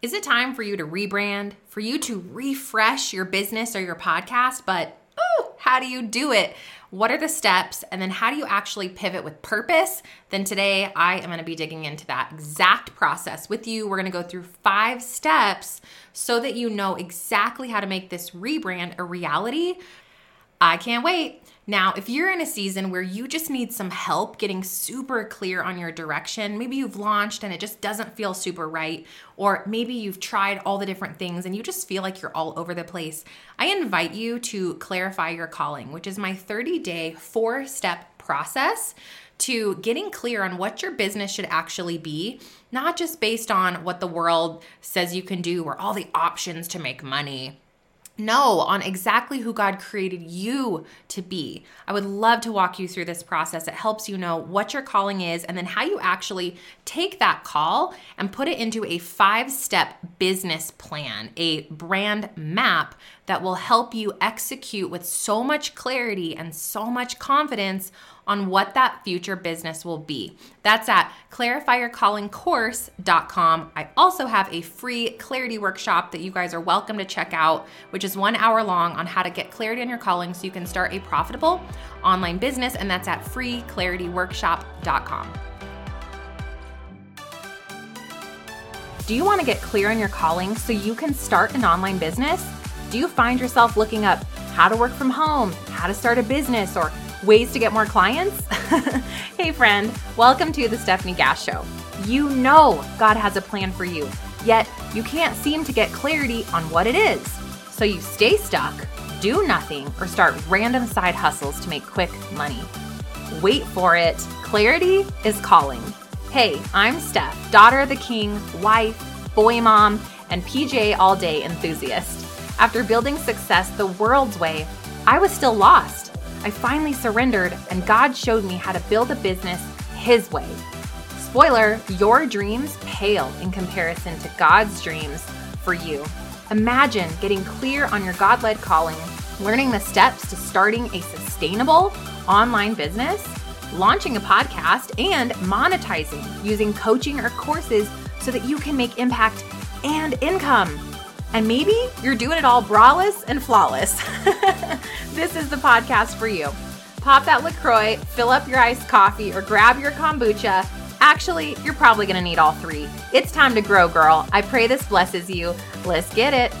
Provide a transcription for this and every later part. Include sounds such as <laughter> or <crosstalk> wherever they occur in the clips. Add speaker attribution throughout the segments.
Speaker 1: Is it time for you to rebrand, for you to refresh your business or your podcast? But ooh, how do you do it? What are the steps? And then how do you actually pivot with purpose? Then today I am going to be digging into that exact process with you. We're going to go through five steps so that you know exactly how to make this rebrand a reality. I can't wait. Now, if you're in a season where you just need some help getting super clear on your direction, maybe you've launched and it just doesn't feel super right, or maybe you've tried all the different things and you just feel like you're all over the place, I invite you to clarify your calling, which is my 30 day, four step process to getting clear on what your business should actually be, not just based on what the world says you can do or all the options to make money know on exactly who God created you to be. I would love to walk you through this process. It helps you know what your calling is and then how you actually take that call and put it into a five step business plan, a brand map that will help you execute with so much clarity and so much confidence on what that future business will be. That's at clarifyyourcallingcourse.com. I also have a free clarity workshop that you guys are welcome to check out, which is one hour long on how to get clarity on your calling so you can start a profitable online business. And that's at freeclarityworkshop.com. Do you want to get clear on your calling so you can start an online business? Do you find yourself looking up how to work from home, how to start a business, or ways to get more clients? <laughs> hey, friend, welcome to the Stefanie Gass Show. You know God has a plan for you, yet you can't seem to get clarity on what it is. So you stay stuck, do nothing, or start random side hustles to make quick money. Wait for it. Clarity is calling. Hey, I'm Steph, daughter of the king, wife, boy mom, and PJ all day enthusiast. After building success the world's way, I was still lost. I finally surrendered, and God showed me how to build a business His way. Spoiler, your dreams pale in comparison to God's dreams for you. Imagine getting clear on your God led calling, learning the steps to starting a sustainable online business, launching a podcast, and monetizing using coaching or courses so that you can make impact and income. And maybe you're doing it all braless and flawless. <laughs> this is the podcast for you. Pop that LaCroix, fill up your iced coffee, or grab your kombucha. Actually, you're probably gonna need all three. It's time to grow, girl. I pray this blesses you. Let's get it.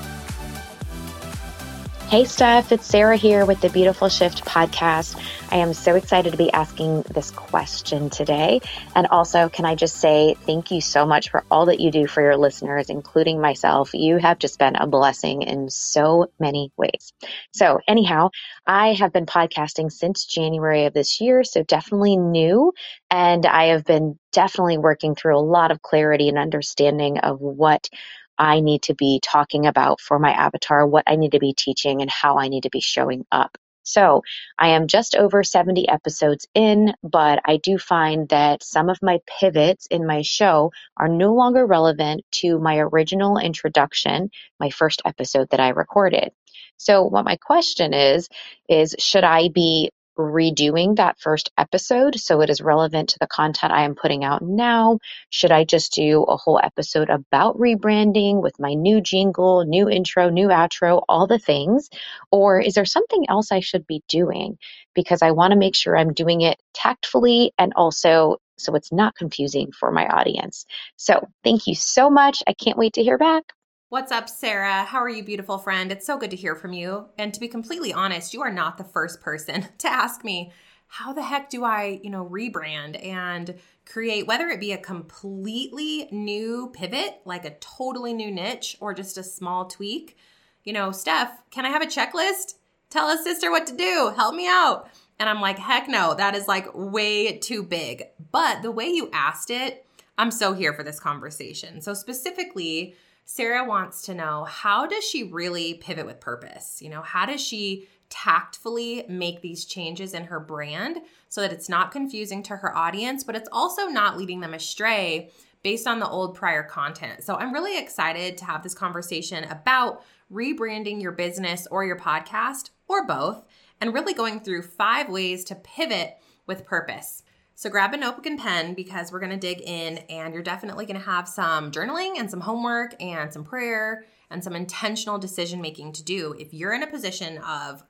Speaker 2: Hey, Steph, it's Sarah here with the Beautiful Shift podcast. I am so excited to be asking this question today. And also, can I just say thank you so much for all that you do for your listeners, including myself. You have just been a blessing in so many ways. So, anyhow, I have been podcasting since January of this year, so definitely new. And I have been definitely working through a lot of clarity and understanding of what I need to be talking about for my avatar, what I need to be teaching, and how I need to be showing up. So I am just over 70 episodes in, but I do find that some of my pivots in my show are no longer relevant to my original introduction, my first episode that I recorded. So what my question is, is should I be redoing that first episode so it is relevant to the content I am putting out now? Should I just do a whole episode about rebranding with my new jingle, new intro, new outro, all the things? Or is there something else I should be doing? Because I want to make sure I'm doing it tactfully and also so it's not confusing for my audience. So thank you so much. I can't wait to hear back.
Speaker 1: What's up, Sarah? How are you, beautiful friend? It's so good to hear from you. And to be completely honest, you are not the first person <laughs> to ask me, how the heck do I, you know, rebrand and create whether it be a completely new pivot, like a totally new niche, or just a small tweak? You know, Steph, can I have a checklist? Tell a sister what to do. Help me out. And I'm like, heck no, that is like way too big. But the way you asked it, I'm so here for this conversation. So, specifically, Sarah wants to know how does she really pivot with purpose? You know, how does she tactfully make these changes in her brand so that it's not confusing to her audience, but it's also not leading them astray based on the old prior content. So I'm really excited to have this conversation about rebranding your business or your podcast or both, and really going through five ways to pivot with purpose. So grab a notebook and pen because we're going to dig in and you're definitely going to have some journaling and some homework and some prayer and some intentional decision making to do if you're in a position of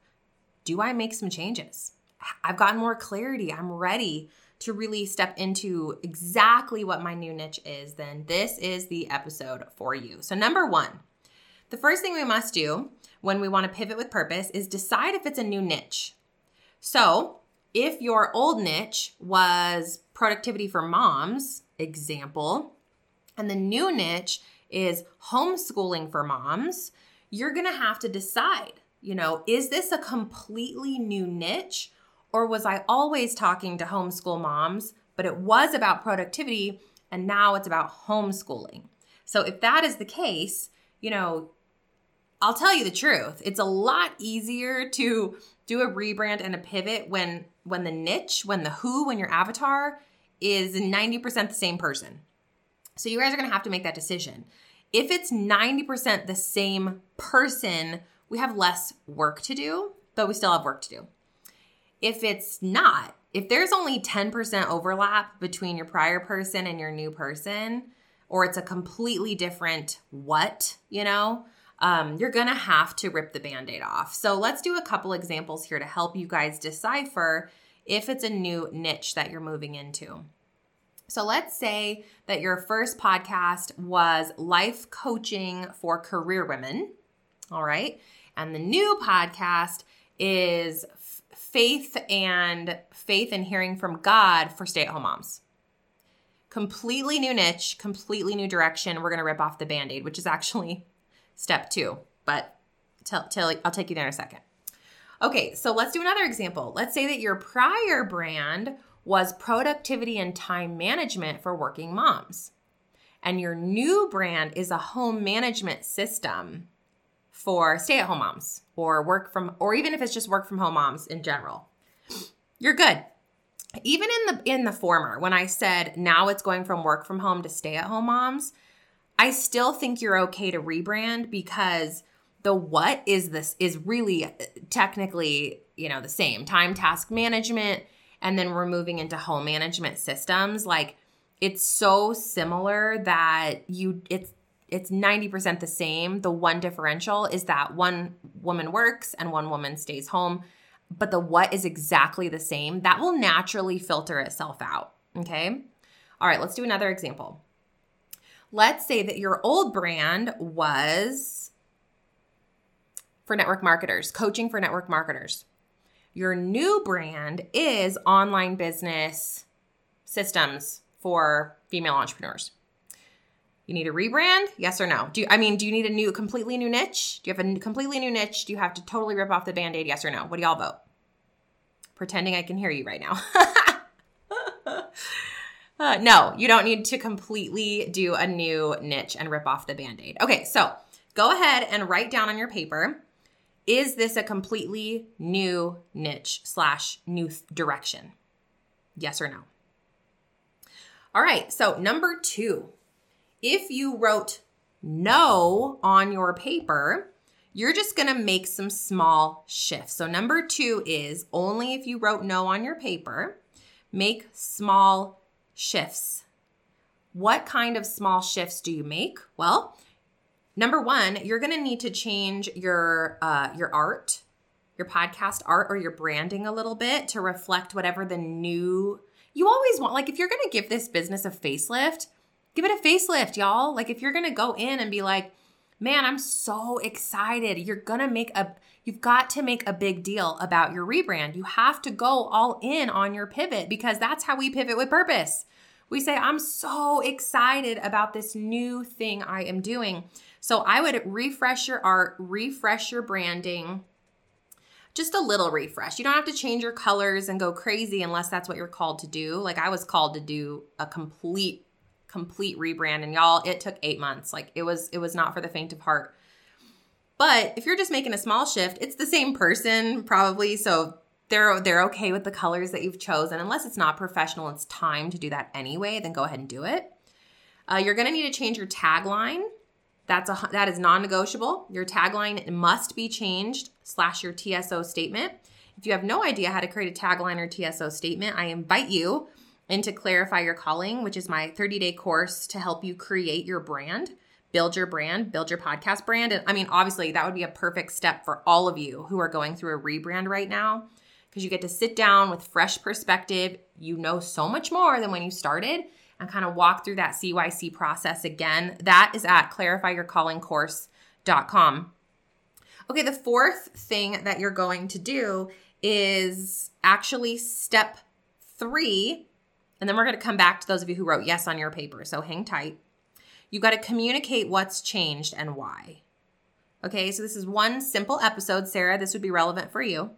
Speaker 1: do I make some changes? I've gotten more clarity. I'm ready to really step into exactly what my new niche is, then this is the episode for you. So, number one, the first thing we must do when we want to pivot with purpose is decide if it's a new niche. So, if your old niche was productivity for moms, example, and the new niche is homeschooling for moms, you're going to have to decide, you know, is this a completely new niche or was I always talking to homeschool moms, but it was about productivity and now it's about homeschooling? So if that is the case, you know, I'll tell you the truth. It's a lot easier to do a rebrand and a pivot when when the niche, when the who, when your avatar is 90% the same person. So you guys are going to have to make that decision. If it's 90% the same person, we have less work to do, but we still have work to do. If it's not, if there's only 10% overlap between your prior person and your new person, or it's a completely different what, you know, um, you're gonna have to rip the band aid off. So let's do a couple examples here to help you guys decipher if it's a new niche that you're moving into. So let's say that your first podcast was life coaching for career women. All right. And the new podcast is faith and faith and hearing from God for stay at home moms. Completely new niche, completely new direction. We're going to rip off the band aid, which is actually step two, but tell, tell, I'll take you there in a second. Okay, so let's do another example. Let's say that your prior brand was productivity and time management for working moms. And your new brand is a home management system for stay-at-home moms or work from or even if it's just work from home moms in general. You're good. Even in the in the former, when I said now it's going from work from home to stay-at-home moms, I still think you're okay to rebrand because the what is this is really uh, technically, you know, the same. Time task management and then we're moving into home management systems like it's so similar that you it's it's 90% the same. The one differential is that one woman works and one woman stays home, but the what is exactly the same. That will naturally filter itself out. Okay. All right, let's do another example. Let's say that your old brand was for network marketers, coaching for network marketers. Your new brand is online business systems for female entrepreneurs. You need a rebrand? Yes or no? Do you, I mean, do you need a new, completely new niche? Do you have a completely new niche? Do you have to totally rip off the band aid? Yes or no? What do y'all vote? Pretending I can hear you right now. <laughs> uh, no, you don't need to completely do a new niche and rip off the band aid. Okay, so go ahead and write down on your paper is this a completely new niche slash new direction? Yes or no? All right, so number two, if you wrote no on your paper, you're just gonna make some small shifts. So, number two is only if you wrote no on your paper, make small shifts. What kind of small shifts do you make? Well, Number one, you're going to need to change your uh, your art, your podcast art, or your branding a little bit to reflect whatever the new. You always want like if you're going to give this business a facelift, give it a facelift, y'all. Like if you're going to go in and be like, man, I'm so excited. You're going to make a you've got to make a big deal about your rebrand. You have to go all in on your pivot because that's how we pivot with purpose. We say, I'm so excited about this new thing I am doing. So I would refresh your art, refresh your branding, just a little refresh. You don't have to change your colors and go crazy unless that's what you're called to do. Like I was called to do a complete complete rebrand and y'all it took 8 months. Like it was it was not for the faint of heart. But if you're just making a small shift, it's the same person probably, so they're they're okay with the colors that you've chosen unless it's not professional it's time to do that anyway then go ahead and do it uh, you're going to need to change your tagline that's a that is non-negotiable. Your tagline must be changed slash your TSO statement. If you have no idea how to create a tagline or TSO statement, I invite you into Clarify Your Calling, which is my 30 day course to help you create your brand, build your brand, build your podcast brand. And I mean, obviously, that would be a perfect step for all of you who are going through a rebrand right now because you get to sit down with fresh perspective. You know so much more than when you started and kind of walk through that CYC process again. That is at clarifyyourcallingcourse.com. Okay, the fourth thing that you're going to do is actually step three. And then we're going to come back to those of you who wrote yes on your paper. So hang tight. You've got to communicate what's changed and why. Okay, so this is one simple episode, Sarah. This would be relevant for you.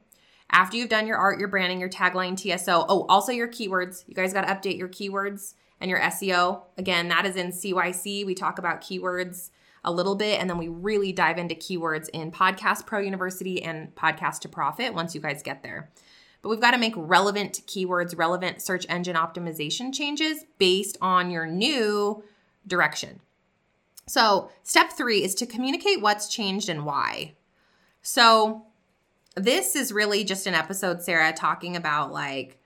Speaker 1: After you've done your art, your branding, your tagline, TSO, oh, also your keywords. You guys got to update your keywords and your SEO. Again, that is in CYC. We talk about keywords a little bit, and then we really dive into keywords in Podcast Pro University and Podcast to Profit once you guys get there. But we've got to make relevant keywords, relevant search engine optimization changes based on your new direction. So, step three is to communicate what's changed and why. So, this is really just an episode, Sarah, talking about like,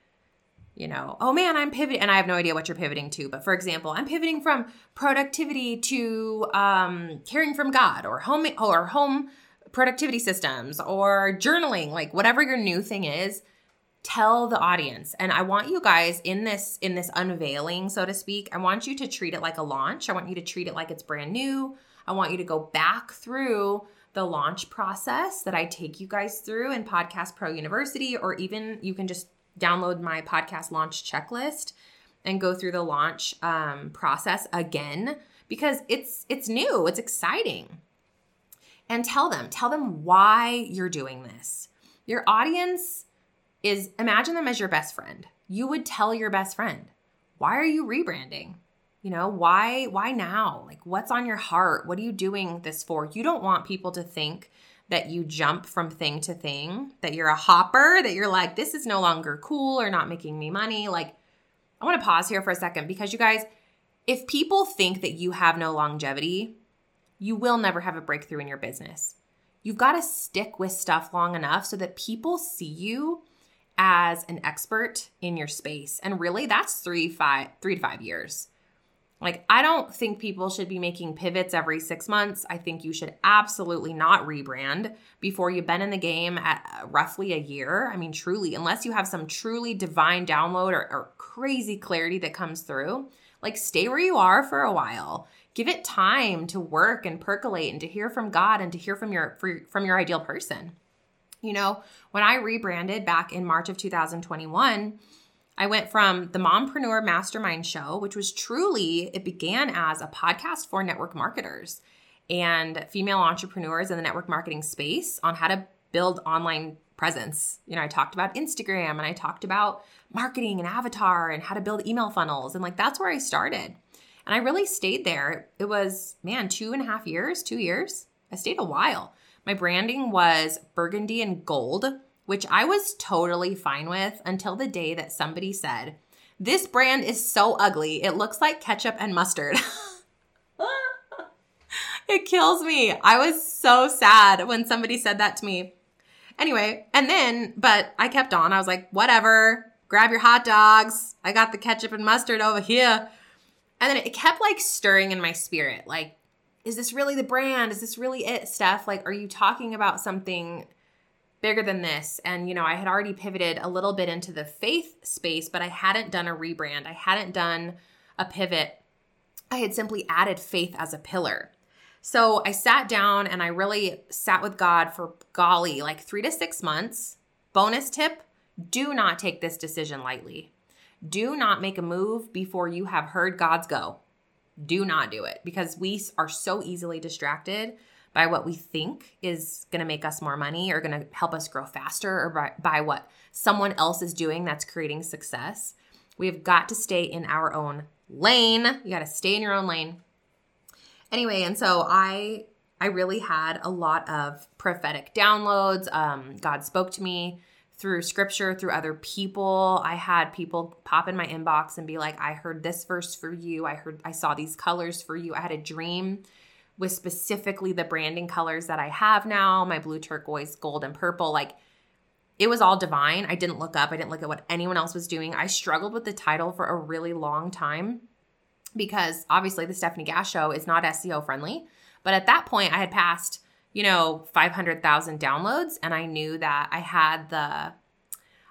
Speaker 1: you know, oh man, I'm pivoting, and I have no idea what you're pivoting to. But for example, I'm pivoting from productivity to um, caring from God, or home or home productivity systems, or journaling, like whatever your new thing is. Tell the audience, and I want you guys in this in this unveiling, so to speak. I want you to treat it like a launch. I want you to treat it like it's brand new. I want you to go back through the launch process that I take you guys through in Podcast Pro University, or even you can just download my podcast launch checklist and go through the launch um, process again because it's it's new, it's exciting. And tell them, tell them why you're doing this. Your audience is imagine them as your best friend. You would tell your best friend, "Why are you rebranding?" You know, why why now? Like what's on your heart? What are you doing this for? You don't want people to think that you jump from thing to thing, that you're a hopper, that you're like this is no longer cool or not making me money. Like I want to pause here for a second because you guys if people think that you have no longevity, you will never have a breakthrough in your business. You've got to stick with stuff long enough so that people see you as an expert in your space. And really that's three, five, three to five years. Like, I don't think people should be making pivots every six months. I think you should absolutely not rebrand before you've been in the game at uh, roughly a year. I mean, truly, unless you have some truly divine download or, or crazy clarity that comes through, like, stay where you are for a while. Give it time to work and percolate and to hear from God and to hear from your from your ideal person. You know, when I rebranded back in March of 2021, I went from the Mompreneur Mastermind show, which was truly, it began as a podcast for network marketers and female entrepreneurs in the network marketing space on how to build online presence. You know, I talked about Instagram and I talked about marketing and avatar and how to build email funnels. And like that's where I started. And I really stayed there. It was, man, two and a half years, two years. I stayed a while. My branding was burgundy and gold which I was totally fine with until the day that somebody said, This brand is so ugly. It looks like ketchup and mustard. <laughs> it kills me. I was so sad when somebody said that to me. Anyway, and then, but I kept on. I was like, whatever, grab your hot dogs. I got the ketchup and mustard over here. And then it kept like stirring in my spirit. Like, is this really the brand? Is this really it, Steph? Like, are you talking about something bigger than this. And, you know, I had already pivoted a little bit into the faith space, but I hadn't done a rebrand. I hadn't done a pivot. I had simply added faith as a pillar. So I sat down and I really sat with God for golly, like three to six months. Bonus tip do not take this decision lightly. Do not make a move before you have heard God's go. Do not do it because we are so easily distracted by what we think is going to make us more money or going to help us grow faster or by, by what someone else is doing that's creating success. We have got to stay in our own lane. You got to stay in your own lane. Anyway, and so I I really had a lot of prophetic downloads. Um, God spoke to me through scripture, through other people. I had people pop in my inbox and be like, I heard this verse for you. I heard, I saw these colors for you. I had a dream with specifically the branding colors that I have now my blue, turquoise, gold, and purple. Like, it was all divine. I didn't look up, I didn't look at what anyone else was doing. I struggled with the title for a really long time because obviously the Stefanie Gass show is not SEO friendly. But at that point, I had passed, you know, 500,000 downloads and I knew that I had the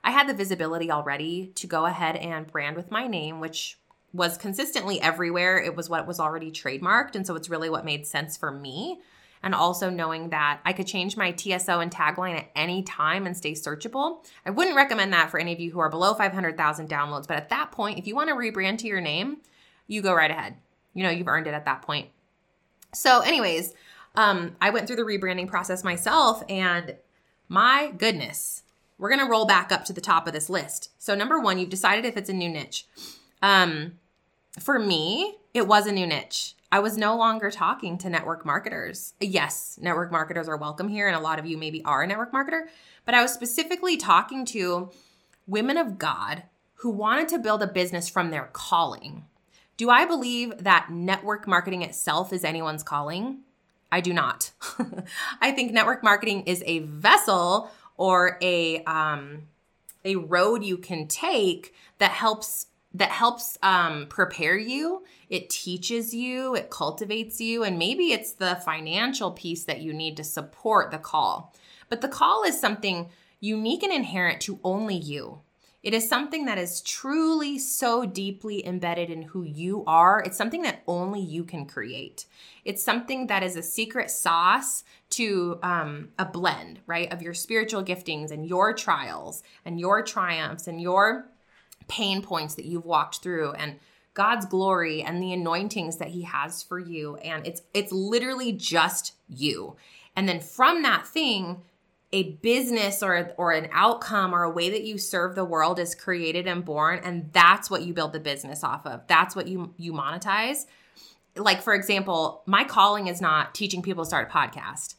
Speaker 1: I had the visibility already to go ahead and brand with my name, which was consistently everywhere. It was what was already trademarked. And so it's really what made sense for me. And also knowing that I could change my TSO and tagline at any time and stay searchable. I wouldn't recommend that for any of you who are below 500,000 downloads. But at that point, if you want to rebrand to your name, you go right ahead. You know, you've earned it at that point. So, anyways, um, I went through the rebranding process myself, and my goodness, we're gonna roll back up to the top of this list. So, number one, you've decided if it's a new niche. Um, for me, it was a new niche. I was no longer talking to network marketers. Yes, network marketers are welcome here, and a lot of you maybe are a network marketer, but I was specifically talking to women of God who wanted to build a business from their calling. Do I believe that network marketing itself is anyone's calling? I do not. <laughs> I think network marketing is a vessel or a um, a road you can take that helps that helps um, prepare you. It teaches you, it cultivates you, and maybe it's the financial piece that you need to support the call. But the call is something unique and inherent to only you. It is something that is truly so deeply embedded in who you are. It's something that only you can create. It's something that is a secret sauce to um, a blend, right, of your spiritual giftings and your trials and your triumphs and your pain points that you've walked through and God's glory and the anointings that he has for you and it's it's literally just you. And then from that thing a business or or an outcome or a way that you serve the world is created and born and that's what you build the business off of. That's what you you monetize. Like for example, my calling is not teaching people to start a podcast.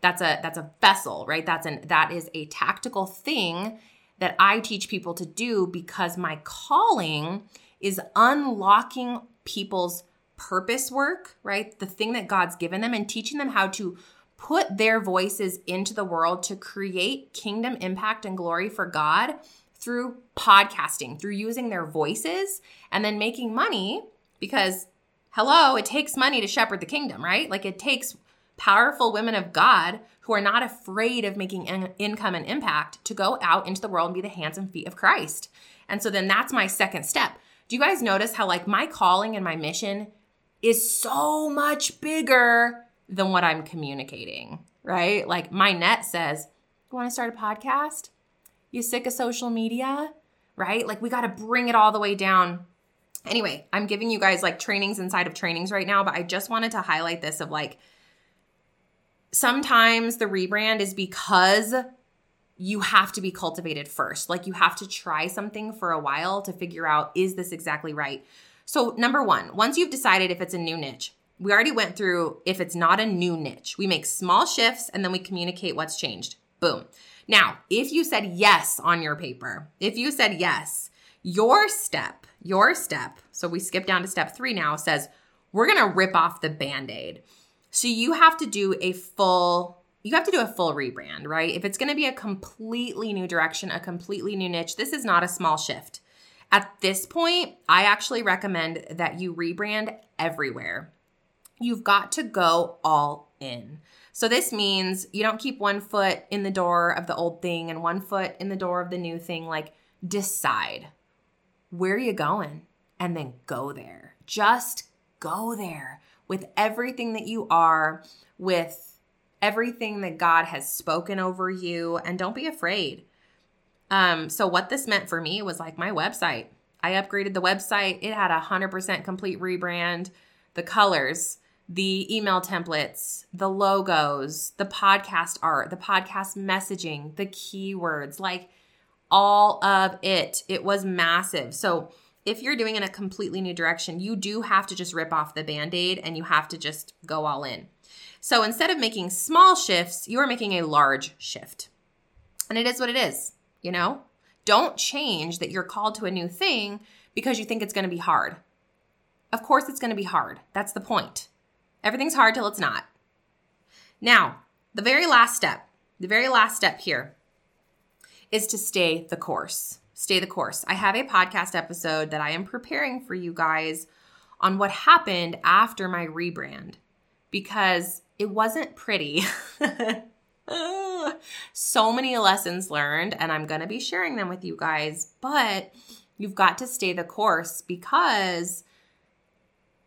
Speaker 1: That's a that's a vessel, right? That's an that is a tactical thing that I teach people to do because my calling is unlocking people's purpose work, right? The thing that God's given them and teaching them how to put their voices into the world to create kingdom impact and glory for God through podcasting, through using their voices and then making money because hello, it takes money to shepherd the kingdom, right? Like it takes powerful women of God who are not afraid of making in- income and impact to go out into the world and be the hands and feet of Christ. And so then that's my second step. Do you guys notice how, like, my calling and my mission is so much bigger than what I'm communicating, right? Like, my net says, You want to start a podcast? You sick of social media? Right? Like, we got to bring it all the way down. Anyway, I'm giving you guys like trainings inside of trainings right now, but I just wanted to highlight this of like, sometimes the rebrand is because you have to be cultivated first. Like you have to try something for a while to figure out is this exactly right? So, number one, once you've decided if it's a new niche, we already went through if it's not a new niche, we make small shifts and then we communicate what's changed. Boom. Now, if you said yes on your paper, if you said yes, your step, your step, so we skip down to step three now, says we're gonna rip off the band aid. So you have to do a full you have to do a full rebrand, right? If it's going to be a completely new direction, a completely new niche, this is not a small shift. At this point, I actually recommend that you rebrand everywhere. You've got to go all in. So this means you don't keep one foot in the door of the old thing and one foot in the door of the new thing. Like decide where you're you going and then go there. Just go there with everything that you are, with everything that God has spoken over you, and don't be afraid. Um, so what this meant for me was like my website. I upgraded the website. It had a hundred percent complete rebrand. The colors, the email templates, the logos, the podcast art, the podcast messaging, the keywords, like all of it. It was massive. So if you're doing in a completely new direction, you do have to just rip off the band aid and you have to just go all in. So instead of making small shifts, you are making a large shift. And it is what it is, you know? Don't change that you're called to a new thing because you think it's going to be hard. Of course, it's going to be hard. That's the point. Everything's hard till it's not. Now, the very last step, the very last step here is to stay the course. Stay the course. I have a podcast episode that I am preparing for you guys on what happened after my rebrand because it wasn't pretty. <laughs> so many lessons learned, and I'm going to be sharing them with you guys, but you've got to stay the course because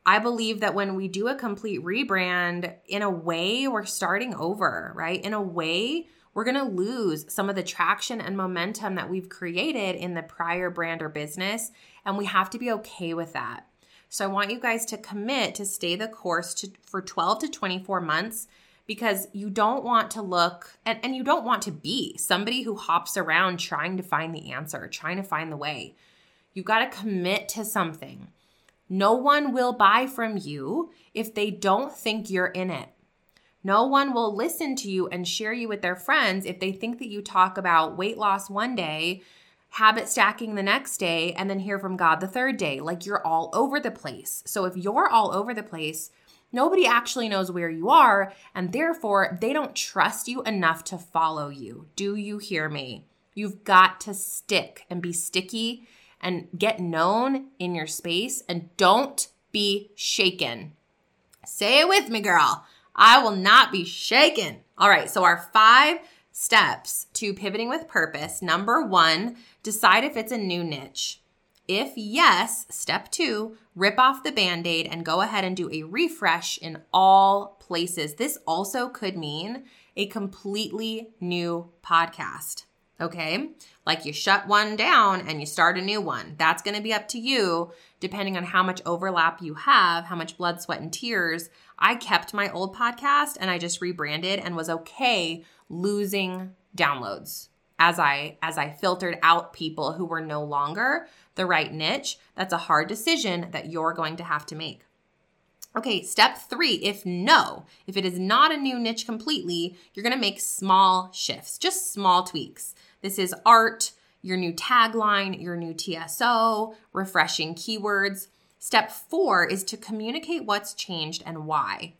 Speaker 1: I believe that when we do a complete rebrand, in a way, we're starting over, right? In a way, we're going to lose some of the traction and momentum that we've created in the prior brand or business. And we have to be okay with that. So I want you guys to commit to stay the course to, for 12 to 24 months because you don't want to look and, and you don't want to be somebody who hops around trying to find the answer, trying to find the way. You've got to commit to something. No one will buy from you if they don't think you're in it. No one will listen to you and share you with their friends if they think that you talk about weight loss one day, habit stacking the next day, and then hear from God the third day. Like you're all over the place. So if you're all over the place, Nobody actually knows where you are, and therefore they don't trust you enough to follow you. Do you hear me? You've got to stick and be sticky and get known in your space and don't be shaken. Say it with me, girl. I will not be shaken. All right, so our five steps to pivoting with purpose. Number one, decide if it's a new niche. If yes, step two, rip off the band aid and go ahead and do a refresh in all places. This also could mean a completely new podcast. Okay. Like you shut one down and you start a new one. That's to be up to you, depending on how much overlap you have, how much blood, sweat, and tears. I kept my old podcast and I just rebranded and was okay losing downloads as I as I filtered out people who were no longer the right niche, that's a hard decision that you're going to have to make. Okay, step 3, if no, if it is not a new niche completely, you're going to make small shifts, just small tweaks. This is art, your new tagline, your new TSO, refreshing keywords. Step 4 is to communicate what's changed and why.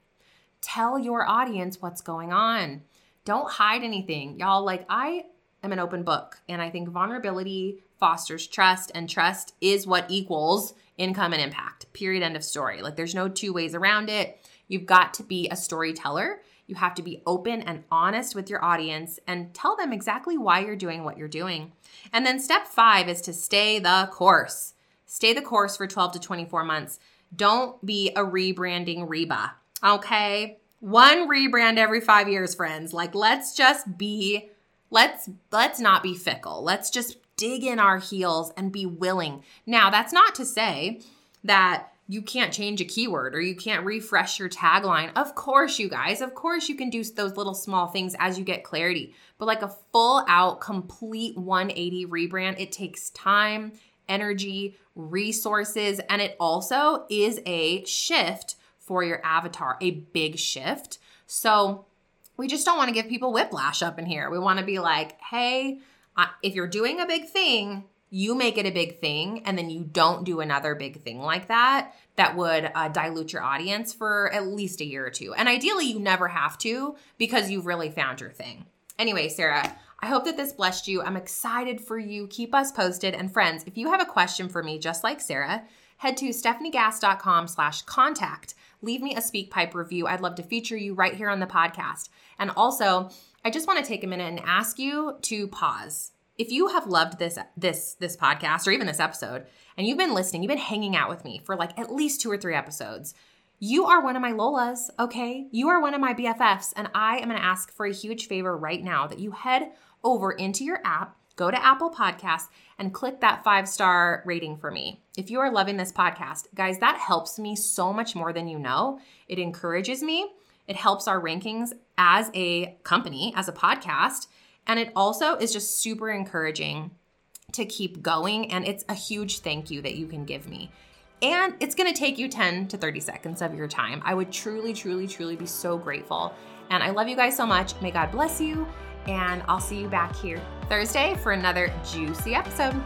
Speaker 1: Tell your audience what's going on. Don't hide anything. Y'all like I am an open book. And I think vulnerability fosters trust, and trust is what equals income and impact. Period. End of story. Like there's no two ways around it. You've got to be a storyteller. You have to be open and honest with your audience and tell them exactly why you're doing what you're doing. And then step five is to stay the course. Stay the course for 12 to 24 months. Don't be a rebranding Reba. Okay. One rebrand every five years, friends. Like, let's just be let's let's not be fickle let's just dig in our heels and be willing now that's not to say that you can't change a keyword or you can't refresh your tagline. Of course you guys of course you can do those little small things as you get clarity. But like a full out complete 180 rebrand it takes time energy resources and it also is a shift for your avatar a big shift. So we just don't want to give people whiplash up in here. We want to be like, hey, if you're doing a big thing, you make it a big thing, and then you don't do another big thing like that, that would uh, dilute your audience for at least a year or two. And ideally, you never have to because you've really found your thing. Anyway, Sarah, I hope that this blessed you. I'm excited for you. Keep us posted. And friends, if you have a question for me, just like Sarah, head to stefaniegass.com slash contact leave me a SpeakPipe review. I'd love to feature you right here on the podcast. And also, I just want to take a minute and ask you to pause. If you have loved this this this podcast or even this episode and you've been listening, you've been hanging out with me for like at least 2 or 3 episodes, you are one of my Lolas, okay? You are one of my BFFs and I am going to ask for a huge favor right now that you head over into your app go to Apple Podcasts and click that five star rating for me. If you are loving this podcast, guys, that helps me so much more than you know. It encourages me, it helps our rankings as a company, as a podcast, and it also is just super encouraging to keep going. And it's a huge thank you that you can give me. And it's gonna take you 10 to 30 seconds of your time. I would truly, truly, truly be so grateful. And I love you guys so much. May God bless you and I'll see you back here Thursday for another juicy episode.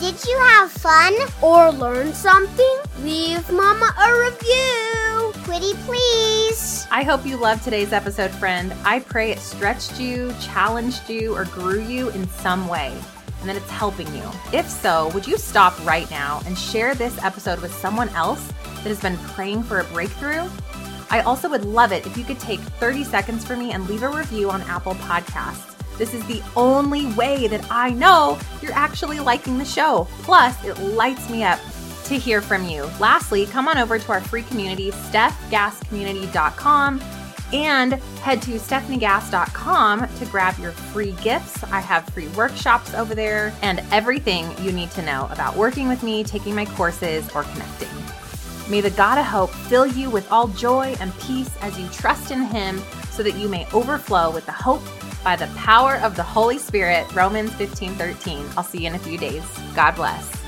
Speaker 3: Did you have fun or learn something? Leave Mama a review. Pretty please.
Speaker 1: I hope you loved today's episode, friend. I pray it stretched you, challenged you, or grew you in some way, and that it's helping you. If so, would you stop right now and share this episode with someone else that has been praying for a breakthrough? I also would love it if you could take 30 seconds for me and leave a review on Apple Podcasts. This is the only way that I know you're actually liking the show. Plus, it lights me up to hear from you. Lastly, come on over to our free community, stefgasscommunity.com, and head to stefaniegass.com to grab your free gifts. I have free workshops over there and everything you need to know about working with me, taking my courses, or connecting. May the God of hope fill you with all joy and peace as you trust in him so that you may overflow with the hope by the power of the Holy Spirit. Romans 15 13. I'll see you in a few days. God bless.